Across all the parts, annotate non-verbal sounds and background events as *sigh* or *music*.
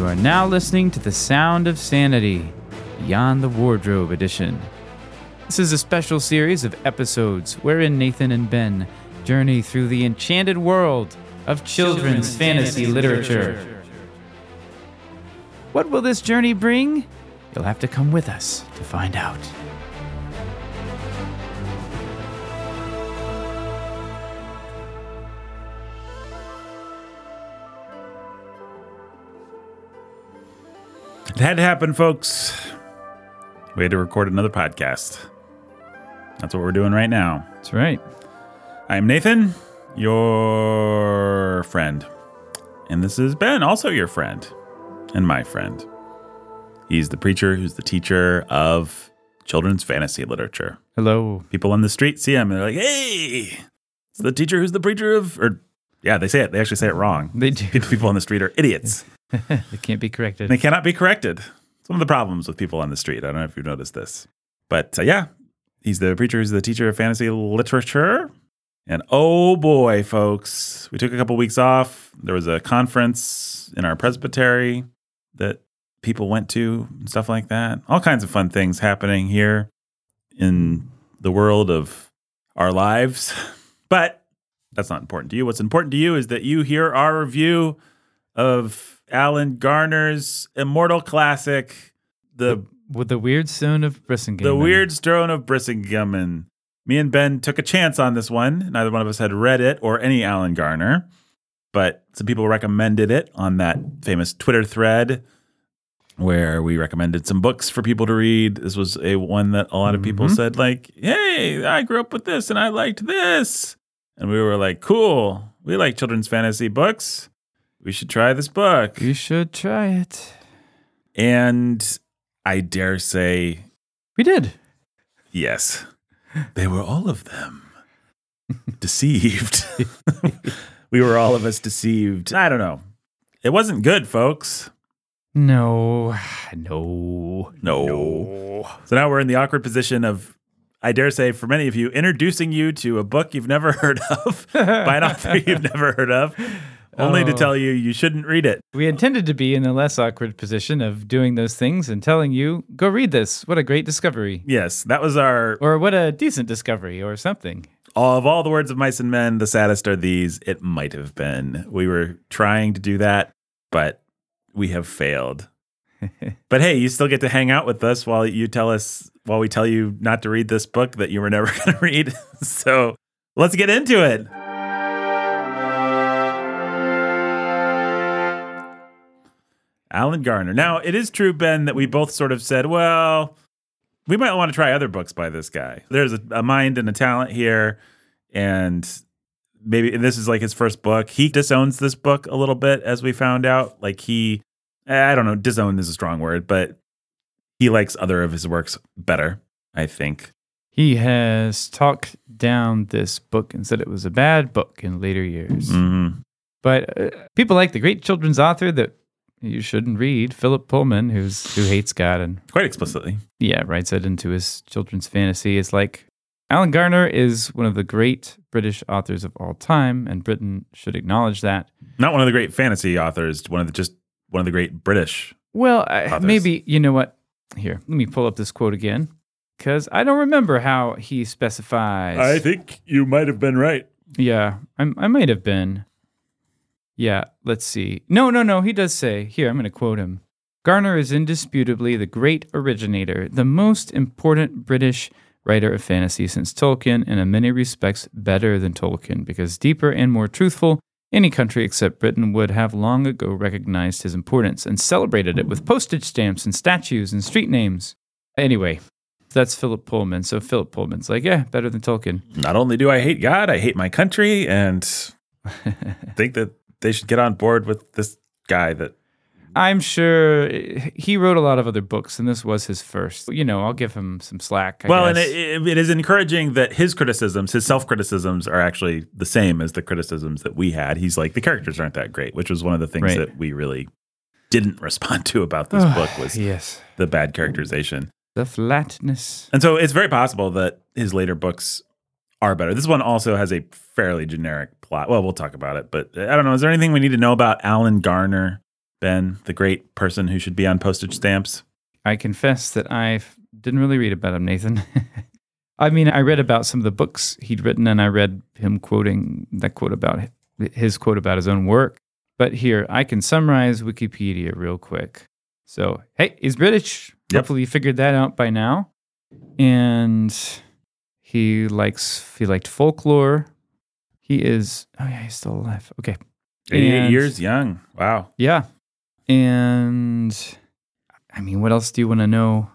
You are now listening to The Sound of Sanity, Beyond the Wardrobe Edition. This is a special series of episodes wherein Nathan and Ben journey through the enchanted world of children's, fantasy, literature. What will this journey bring? You'll have to come with us to find out. It had to happen, folks. We had to record another podcast. That's what we're doing right now. That's right. I'm Nathan, your friend. And this is Ben, also your friend and my friend. He's the preacher who's the teacher of children's fantasy literature. Hello. People on the street see him and they're like, hey, it's the teacher who's the preacher of, or yeah, they say it. They actually say it wrong. They do. *laughs* People on the street are idiots. *laughs* they can't be corrected. They cannot be corrected. It's one of the problems with people on the street. I don't know if you've noticed this. But uh, yeah, he's the preacher he's the teacher of fantasy literature. And oh boy, folks, we took a couple weeks off. There was a conference in our presbytery that people went to and stuff like that. All kinds of fun things happening here in the world of our lives. *laughs* But that's not important to you. What's important to you is that you hear our review of Alan Garner's immortal classic, the With the weird stone of Brisingamen. the Weird Stone of Brisingamen. And me and Ben took a chance on this one. Neither one of us had read it or any Alan Garner, but some people recommended it on that famous Twitter thread where we recommended some books for people to read. This was a one that a lot of people Mhm. said, like, hey, I grew up with this and I liked this. And we were like, cool. We like children's fantasy books. We should try this book. You should try it. And I dare say, We did. yes, they were all of them *laughs* deceived. *laughs* *laughs* we were all of us deceived. I don't know. It wasn't good, folks. *sighs* No. No. No. So now we're in the awkward position of, I dare say, for many of you, introducing you to a book you've never heard of by an author you've never heard of, only to Oh. tell you you shouldn't read it. We intended to be in the less awkward position of doing those things and telling you, go read this. What a great discovery. Yes, that was our Or what a decent discovery or something. of all the words of mice and men, the saddest are these. It might have been. We were trying to do that, but we have failed. *laughs* but hey, you still get to hang out with us while you tell us while we tell you not to read this book that you were never *laughs* going to read. *laughs* so let's get into it. Alan Garner. Now, it is true, Ben, that we both sort of said, well, we might want to try other books by this guy. There's a, a mind and a talent here, and maybe and this is like his first book. He disowns this book a little bit, as we found out. Like he, I don't know, disown is a strong word, but he likes other of his works better. I think. He has talked down this book and said it was a bad book in later years. Mhm. But uh, people like the great children's author that you shouldn't read, Philip Pullman, who's who hates God and Quite explicitly. yeah, writes it into his children's fantasy. Is like Alan Garner is one of the great British authors of all time, and Britain should acknowledge that. Not one of the great fantasy authors. One of the just one of the great British. Well, I, maybe you know what. Here, let me pull up this quote again because I don't remember how he specifies. I think you might have been right. Yeah, I, I might have been. Yeah, let's see. No, no, no. He does say, here, I'm going to quote him Garner is indisputably the great originator, the most important British writer of fantasy since Tolkien, and in many respects better than Tolkien, because deeper and more truthful, any country except Britain would have long ago recognized his importance and celebrated it with postage stamps and statues and street names. Anyway, that's Philip Pullman. So Philip Pullman's like, yeah, better than Tolkien. Not only do I hate God, I hate my country, and *laughs* think that they should get on board with this guy that I'm sure he wrote a lot of other books, and this was his first. You know, I'll give him some slack. I well, and it, it is encouraging that his criticisms, his self criticisms, are actually the same as the criticisms that we had. He's like the characters aren't that great, which was one of the things Right. that we really didn't *laughs* respond to about this book was yes, the bad characterization. the flatness. And so it's very possible that his later books are better. This one also has a fairly generic plot. Well, we'll talk about it, but I don't know. Is there anything we need to know about Alan Garner Ben, the great person who should be on postage stamps. I confess that I didn't really read about him, Nathan. *laughs* I mean, I read about some of the books he'd written, and I read him quoting that quote about his quote about his own work. But here, I can summarize Wikipedia real quick. So, hey, he's British. Yep. Hopefully, you figured that out by now. And he likes he liked folklore. He is oh yeah, he's still alive. Okay, 88 And- years young. Wow. yeah. And I mean, what else do you want to know?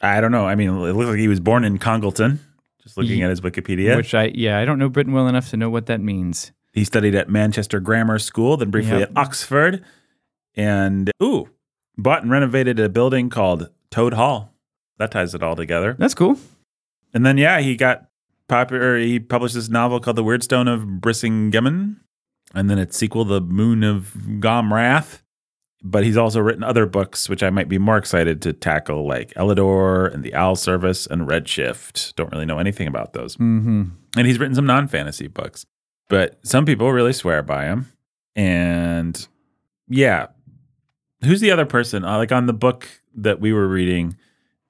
I don't know. I mean, it looks like he was born in Congleton, just looking Ye- at his Wikipedia. Which I yeah, I don't know Britain well enough to know what that means. he studied at Manchester Grammar School, then briefly Yep. at Oxford, and ooh, bought and renovated a building called Toad Hall. That ties it all together. That's cool. And then, yeah, he got popular. He published this novel called The Weirdstone of Brisingamen, and then its sequel, The Moon of Gomrath. But he's also written other books, which I might be more excited to tackle, like Elidor and The Owl Service and Redshift. Don't really know anything about those. Mm-hmm. And he's written some non fantasy books, but some people really swear by him. And yeah, who's the other person? Uh, like on the book that we were reading,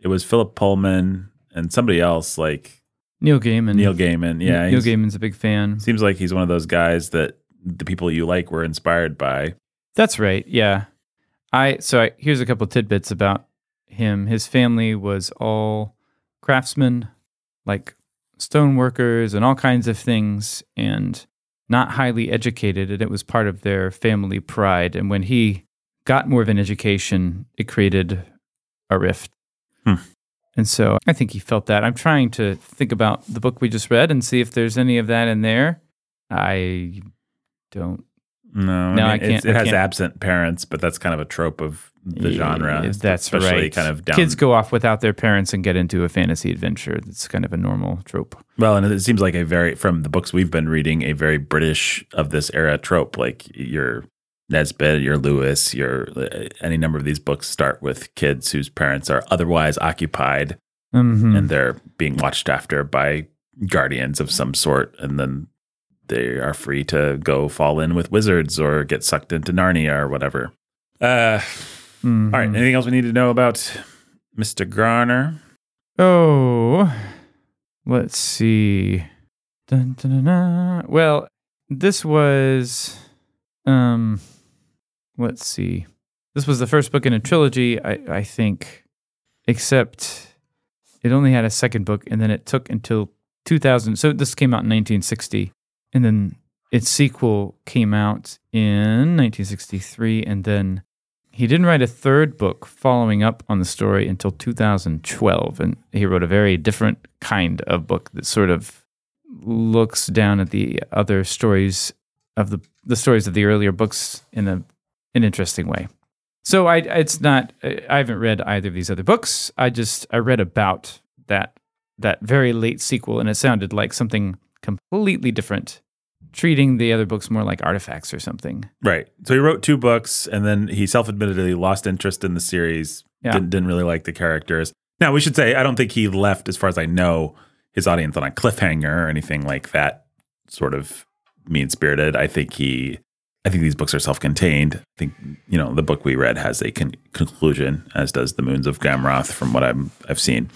it was Philip Pullman and somebody else, like Neil Gaiman. Neil Gaiman. Yeah, Neil Gaiman's a big fan. Seems like he's one of those guys that the people you like were inspired by. That's right. Yeah. I so I, here's a couple tidbits about him. His family was all craftsmen, like stoneworkers and all kinds of things, and not highly educated. And it was part of their family pride. And when he got more of an education, it created a rift. Hmm. And so I think he felt that. I'm trying to think about the book we just read and see if there's any of that in there. I don't No, No, I it's- can't- It has can't. absent parents, but that's kind of a trope of the genre. Yeah, That's especially right. kind of down. Kids go off without their parents and get into a fantasy adventure. That's kind of a normal trope. Well, and it seems like a very from the books we've been reading, a very British of this era trope. Like your Nesbit, your Lewis, your any number of these books start with kids whose parents are otherwise occupied Mm-hmm. and they're being watched after by guardians of some sort, and then they are free to go fall in with wizards or get sucked into Narnia or whatever. Uh, Mhm. all right. Anything else we need to know about Mr. Garner? Oh, let's see. Dun, dun, dun. Well, this was, um, let's see. This was the first book in a trilogy, I, I think, except it only had a second book, and then it took until 2000. So this came out in 1960, and then its sequel came out in 1963, and then he didn't write a third book following up on the story until 2012, and he wrote a very different kind of book that sort of looks down at the other stories of the the stories of the earlier books in a an interesting way. So I it's not I haven't read either of these other books. I just I read about that that very late sequel, and it sounded like something completely different, treating the other books more like artifacts or something. Right. So he wrote two books and then he self admittedly lost interest in the series. Yeah. Didn't, didn't really like the characters. Now, we should say, I don't think he left, as far as I know, his audience on a cliffhanger or anything like that, sort of mean spirited. I think he, I think these books are self contained. I think, you know, the book we read has a con- conclusion, as does The Moons of Gomrath, from what I'm, I've seen.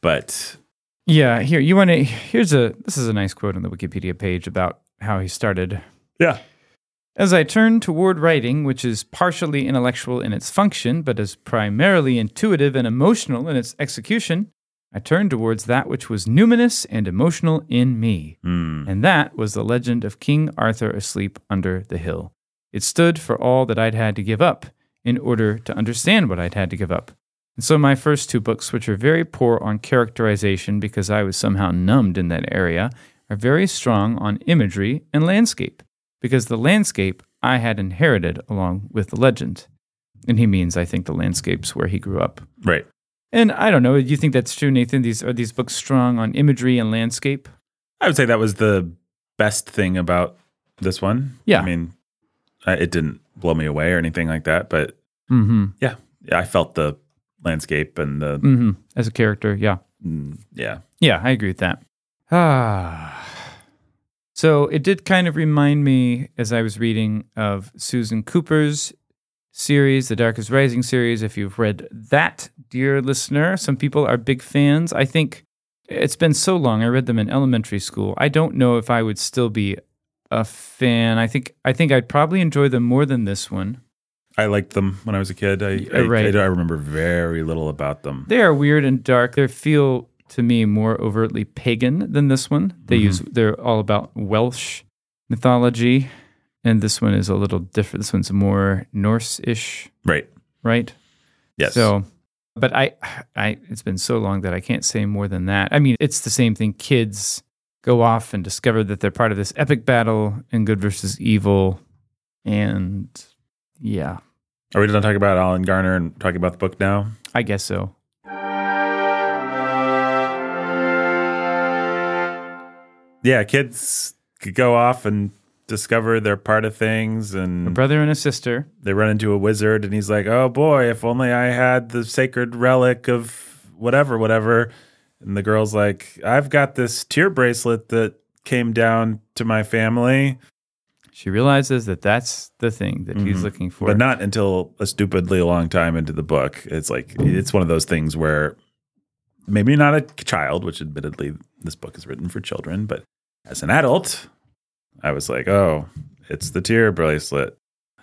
But Yeah, here you want to. Here's a. This is a nice quote on the Wikipedia page about how he started. yeah. As I turned toward writing, which is partially intellectual in its function, but is primarily intuitive and emotional in its execution, I turned towards that which was numinous and emotional in me. Hmm. And that was the legend of King Arthur asleep under the hill. It stood for all that I'd had to give up in order to understand what I'd had to give up. And so my first two books, which are very poor on characterization because I was somehow numbed in that area, are very strong on imagery and landscape because the landscape I had inherited along with the legend. And he means, I think, the landscapes where he grew up. Right. And I don't know, do you think that's true, Nathan? These are these books strong on imagery and landscape? I would say that was the best thing about this one. Yeah. I mean, it didn't blow me away or anything like that, but Mm-hmm. yeah, yeah I felt the landscape and the Mm-hmm. As a character, yeah. mm, yeah. Yeah, I agree with that. Ah. So it did kind of remind me, as I was reading, of Susan Cooper's series, the Dark Is Rising series. If you've read that, dear listener, some people are big fans. I think it's been so long. I read them in elementary school. I don't know if I would still be a fan. I think I think I'd probably enjoy them more than this one. I liked them when I was a kid. I, I, right. I, I remember very little about them. They are weird and dark. They feel to me more overtly pagan than this one. They Mhm. use they're all about Welsh mythology, and this one is a little different. This one's more Norse-ish, Right. right? Yes. So, but I, I, it's been so long that I can't say more than that. I mean, it's the same thing. Kids go off and discover that they're part of this epic battle in good versus evil, and yeah, Are we done talking about Alan Garner and talking about the book now? I guess so. Yeah, kids could go off and discover they're part of things and A brother and a sister. they run into a wizard and he's like, "Oh boy, if only I had the sacred relic of whatever, whatever." And the girl's like, "I've got this tear bracelet that came down to my family." She realizes that that's the thing that he's Mhm. looking for. But not until a stupidly long time into the book. It's like it's one of those things where maybe not a child, which admittedly this book is written for children, but as an adult, I was like, "Oh, it's the tear bracelet.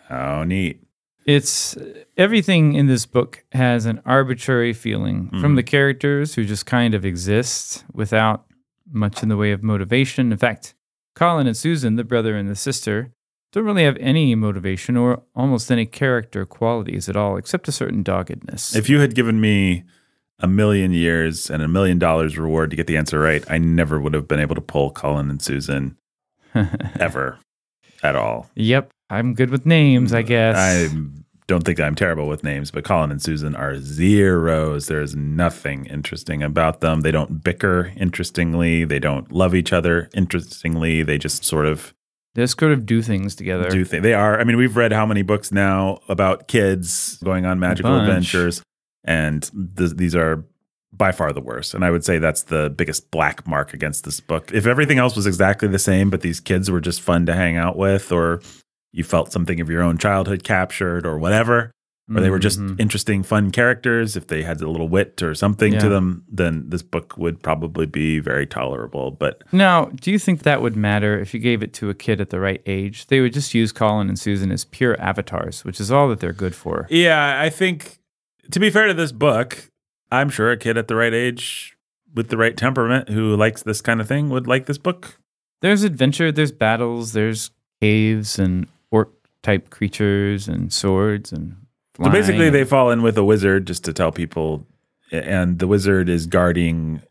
How neat." It's everything in this book has an arbitrary feeling from Mhm. the characters who just kind of exist without much in the way of motivation. In fact, Colin and Susan, the brother and the sister, don't really have any motivation or almost any character qualities at all, except a certain doggedness. If you had given me a million years and a million dollars reward to get the answer right, I never would have been able to pull Colin and Susan *laughs* ever at all. yep, I'm good with names, I guess. I don't think I'm terrible with names, but Colin and Susan are zeros. There's nothing interesting about them. They don't bicker interestingly. They don't love each other interestingly. They just sort of They just sort of do things together. do things. They are. I mean, we've read how many books now about kids going on magical adventures, and th- these are by far the worst. And I would say that's the biggest black mark against this book. If everything else was exactly the same, but these kids were just fun to hang out with, or you felt something of your own childhood captured, or whatever, or they were just Mhm. interesting, fun characters, if they had a little wit or something to them, then this book would probably be very tolerable. But Now, do you think that would matter if you gave it to a kid at the right age? They would just use Colin and Susan as pure avatars, which is all that they're good for. Yeah, I think to be fair to this book, I'm sure a kid at the right age with the right temperament who likes this kind of thing would like this book. There's adventure, there's battles, there's caves and orc type creatures and swords and So basically, they fall in with a wizard just to tell people, and the wizard is guarding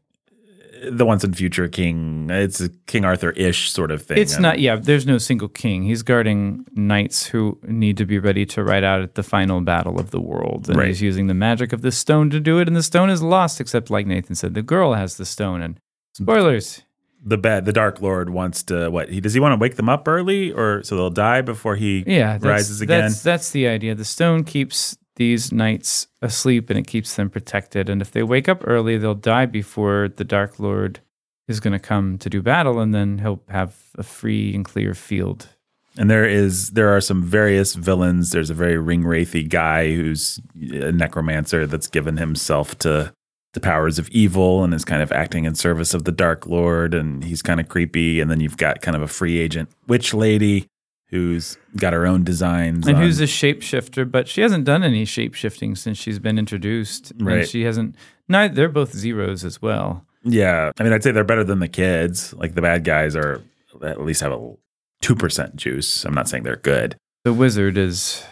the once and future king. It's a King Arthur ish sort of thing. It's And- not, yeah, there's no single king. He's guarding knights who need to be ready to ride out at the final battle of the world. And Right. he's using the magic of the stone to do it. And the stone is lost, except like Nathan said, the girl has the stone. And spoilers. the bad. The Dark Lord wants to what? He does he want to wake them up early, or so they'll die before he Yeah, rises again? That's, that's the idea. The stone keeps these knights asleep and it keeps them protected. And if they wake up early, they'll die before the Dark Lord is going to come to do battle, and then he'll have a free and clear field. And there is there are some various villains. There's a very ring wraithy guy who's a necromancer that's given himself to the powers of evil and is kind of acting in service of the Dark Lord, and he's kind of creepy. And then you've got kind of a free agent witch lady who's got her own designs. And on- who's a shapeshifter, but she hasn't done any shapeshifting since she's been introduced. Right. And she hasn't. Neither, they're both zeros as well. yeah, I mean, I'd say they're better than the kids. Like the bad guys are at least have a two percent juice. I'm not saying they're good. The wizard is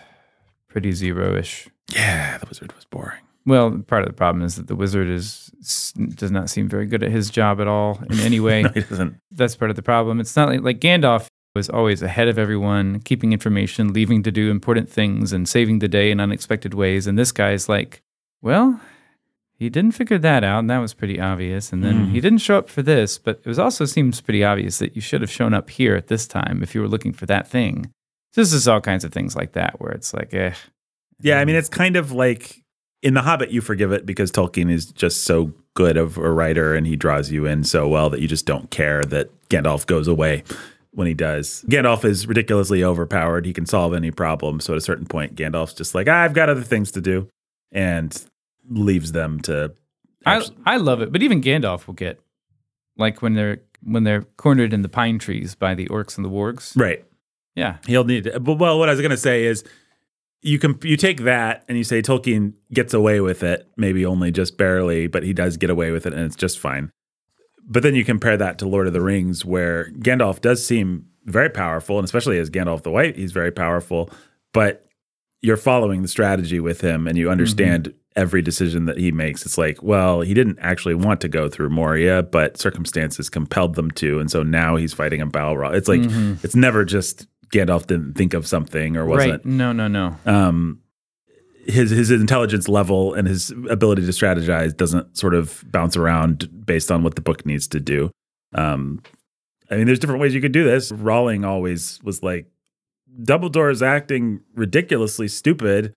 pretty zero-ish. Yeah, the wizard was boring. Well, part of the problem is that the wizard is does not seem very good at his job at all in any way. *laughs* No, he doesn't. That's part of the problem. It's not like, like Gandalf was always ahead of everyone, keeping information, leaving to do important things, and saving the day in unexpected ways. And this guy's like, well, he didn't figure that out, and that was pretty obvious. And then Mm. he didn't show up for this, but it was also seems pretty obvious that you should have shown up here at this time if you were looking for that thing. This is all kinds of things like that where it's like, eh. Yeah, I mean, it's kind of like in The Hobbit, you forgive it because Tolkien is just so good of a writer and he draws you in so well that you just don't care that Gandalf goes away. When he does. Gandalf is ridiculously overpowered. He can solve any problem. So at a certain point, Gandalf's just like, I've got other things to do, and leaves them to. I I love it, but even Gandalf will get like when they're when they're cornered in the pine trees by the orcs and the wargs. right. Yeah, He'll need. To, but well, what I was going to say is, you can you take that and you say Tolkien gets away with it, maybe only just barely, but he does get away with it, and it's just fine. But then you compare that to Lord of the Rings, where Gandalf does seem very powerful, and especially as Gandalf the White, he's very powerful. But you're following the strategy with him, and you understand every decision that he makes. It's like, well, he didn't actually want to go through Moria, but circumstances compelled them to, and so now he's fighting a Balrog. It's like it's never just Gandalf didn't think of something or wasn't right. No, no, no. um, his his intelligence level and his ability to strategize doesn't sort of bounce around based on what the book needs to do. Um, I mean, there's different ways you could do this. Rowling always was like, Dumbledore is acting ridiculously stupid,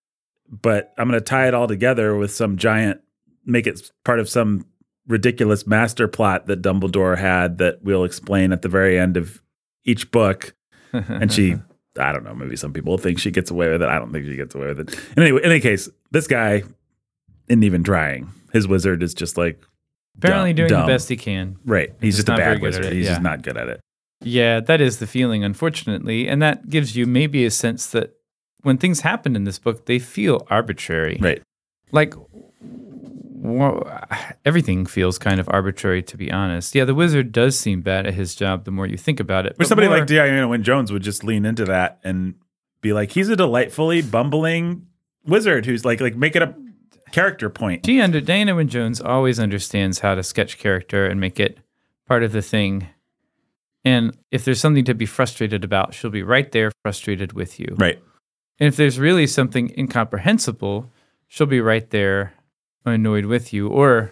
but I'm going to tie it all together with some giant, make it part of some ridiculous master plot that Dumbledore had that we'll explain at the very end of each book *laughs* and she I don't know, maybe some people think she gets away with it. I don't think she gets away with it. And anyway, in any case, this guy isn't even trying. His wizard is just like Apparently dumb- doing dumb. the best he can. Right. He's just just, a bad wizard. He's just not good at it. Yeah, that is the feeling, unfortunately. And that gives you maybe a sense that when things happen in this book, they feel arbitrary. Right. Like, everything feels kind of arbitrary, to be honest. Yeah, the wizard does seem bad at his job the more you think about it. But somebody more- like Diana Wynne Jones would just lean into that and be like, he's a delightfully bumbling wizard who's like like make it a character point. She under Diana Wynne Jones always understands how to sketch character and make it part of the thing. And if there's something to be frustrated about, she'll be right there frustrated with you. Right. And if there's really something incomprehensible, she'll be right there annoyed with you. Or,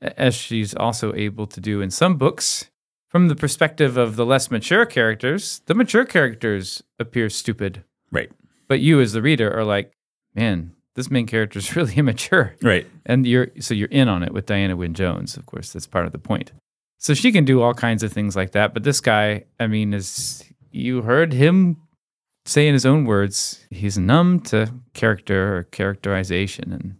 as she's also able to do in some books, from the perspective of the less mature characters, the mature characters appear stupid. Right. But you, as the reader, are like, man, this main character is *laughs* really immature Right. and you're so you're in on it with Diana Wynne Jones. Of course, that's part of the point. So she can do all kinds of things like that. But this guy, I mean, is you heard him say in his own words, he's numb to character or characterization, and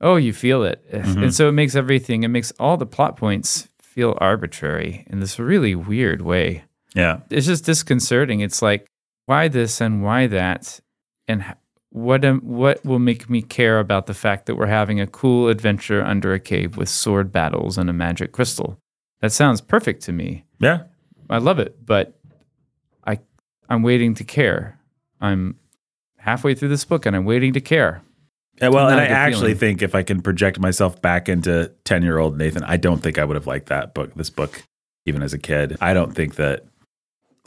oh, you feel it, eh, mm-hmm. and so it makes everything. It makes all the plot points feel arbitrary in this really weird way. Yeah. It's just disconcerting. It's like why this and why that, and what am, what will make me care about the fact that we're having a cool adventure under a cave with sword battles and a magic crystal? That sounds perfect to me. Yeah. I love it, but I I'm waiting to care. I'm halfway through this book and I'm waiting to care. Yeah, well, and I actually feeling. think if I can project myself back into 10 year old Nathan, I don't think I would have liked that book, this book, even as a kid. I don't think that,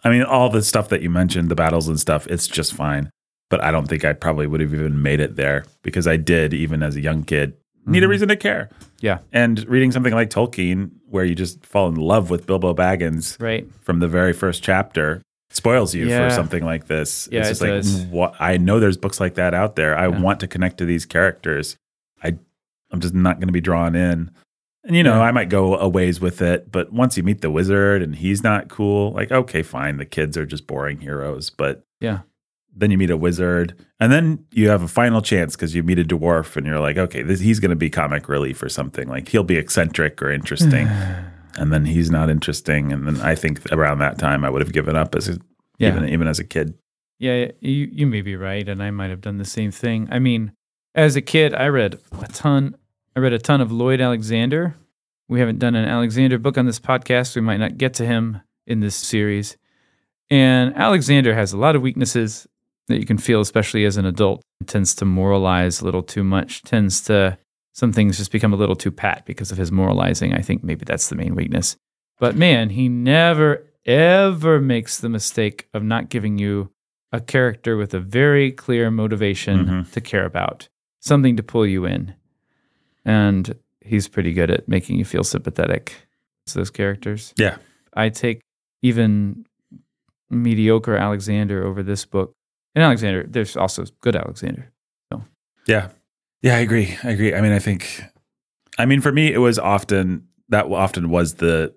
I mean, all the stuff that you mentioned, the battles and stuff, it's just fine. But I don't think I probably would have even made it there because I did, even as a young kid, need a reason to care. Yeah, And reading something like Tolkien, where you just fall in love with Bilbo Baggins right. from the very first chapter, spoils you Yeah. for something like this. Yeah, it's it just does. like, what, I know there's books like that out there. I Yeah. want to connect to these characters. I, I'm just not going to be drawn in. And you know. I might go a ways with it, but once you meet the wizard and he's not cool, like okay, fine, the kids are just boring heroes. But Yeah. then you meet a wizard, and then you have a final chance because you meet a dwarf, and you're like, okay, this, he's going to be comic relief or something. Like he'll be eccentric or interesting, *sighs* *laughs* and then he's not interesting. And then I think around that time, I would have given up as a, Yeah. even even as a kid. Yeah, you you may be right, and I might have done the same thing. I mean, as a kid, I read a ton. I read a ton of Lloyd Alexander. We haven't done an Alexander book on this podcast. We might not get to him in this series. And Alexander has a lot of weaknesses that you can feel, especially as an adult. He tends to moralize a little too much. Tends to some things just become a little too pat because of his moralizing. I think maybe that's the main weakness. But man, he never ever makes the mistake of not giving you a character with a very clear motivation Mhm. to care about, something to pull you in. And he's pretty good at making you feel sympathetic to those characters. Yeah. I take even mediocre Alexander over this book. And Alexander, there's also good Alexander. So. Yeah. Yeah, I agree. I agree. I mean, I think, I mean, for me, it was often that often was the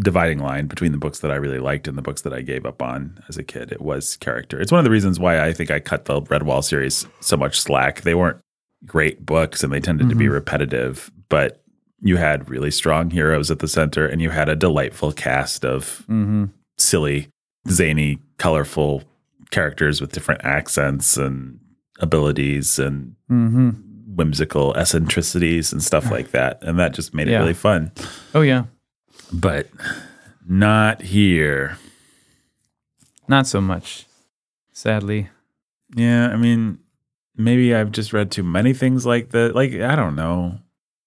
dividing line between the books that I really liked and the books that I gave up on as a kid. It was character. It's one of the reasons why I think I cut the Redwall series so much slack. They weren't great books and they tended to be repetitive, but you had really strong heroes at the center and you had a delightful cast of Mm-hmm. silly, zany, colorful characters with different accents and abilities and Mm-hmm. Whimsical eccentricities and stuff like that. And that just made it Yeah. really fun. Oh yeah. But not here. Not so much. Sadly. Yeah, I mean, maybe I've just read too many things like that. Like, I don't know.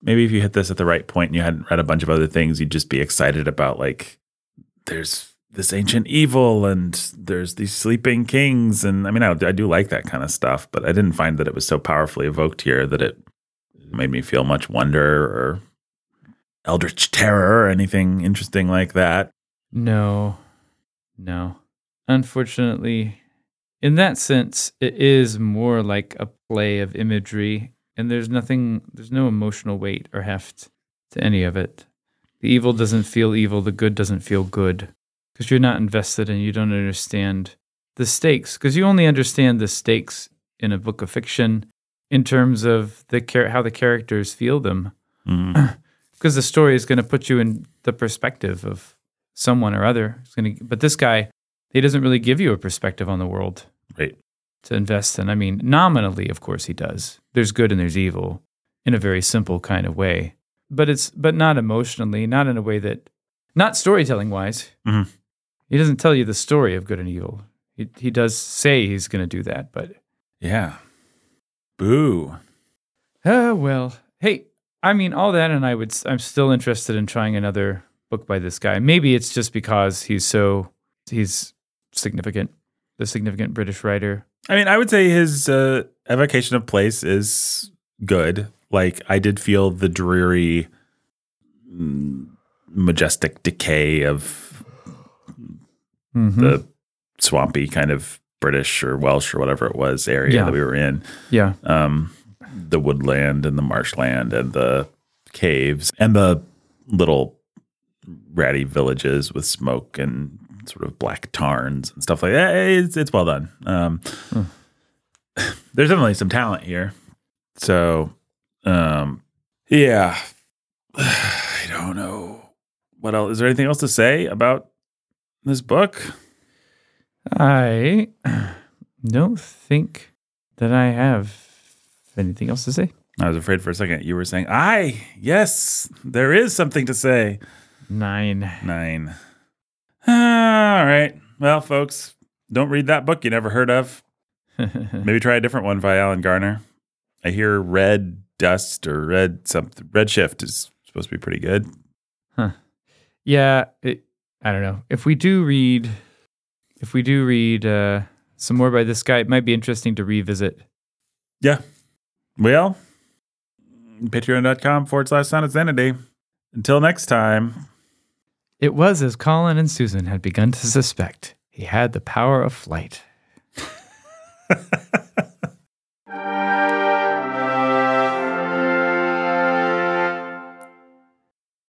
Maybe if you hit this at the right point and you hadn't read a bunch of other things, you'd just be excited about like there's this ancient evil and there's these sleeping kings and I mean I, I do like that kind of stuff, but I didn't find that it was so powerfully evoked here that it made me feel much wonder or eldritch terror or anything interesting like that. No. No. Unfortunately, in that sense, it is more like a play of imagery, and there's nothing, there's no emotional weight or heft to any of it. The evil doesn't feel evil, the good doesn't feel good, because you're not invested and you don't understand the stakes, because you only understand the stakes in a book of fiction in terms of the char- how the characters feel them Mm. *clears throat* because the story is going to put you in the perspective of someone or other. It's going to, but this guy, he doesn't really give you a perspective on the world Right. to invest in. I mean, nominally, of course, he does. There's good and there's evil in a very simple kind of way, but it's but not emotionally, not in a way that, not storytelling wise. Mhm. He doesn't tell you the story of good and evil. He he does say he's going to do that, but Yeah. Boo. Ah, well. Hey, I mean, all that, and I would. I'm still interested in trying another book by this guy. Maybe it's just because he's so he's significant, the significant British writer. I mean, I would say his uh, evocation of place is good. Like, I did feel the dreary, mm, majestic decay of Mm-hmm. the swampy kind of British or Welsh or whatever it was area Yeah. that we were in. yeah, Um, the woodland and the marshland and the caves and the little ratty villages with smoke and sort of black tarns and stuff like that. It's, it's well done. Um, *sighs* There's definitely some talent here. So, um, yeah, *sighs* I don't know what else. Is there anything else to say about this book? I don't think that I have anything else to say. I was afraid for a second you were saying, "I yes, there is something to say." Nine. Nine. Ah, all right. Well, folks, don't read that book you never heard of. *laughs* Maybe try a different one by Alan Garner. I hear Red Dust or Red something. Red Shift is supposed to be pretty good. Huh. yeah, it, I don't know. If we do read, if we do read uh, some more by this guy, it might be interesting to revisit. Yeah. Well, patreon.com forward slash sound of sanity. Until next time. It was as Colin and Susan had begun to suspect. He had the power of flight. *laughs*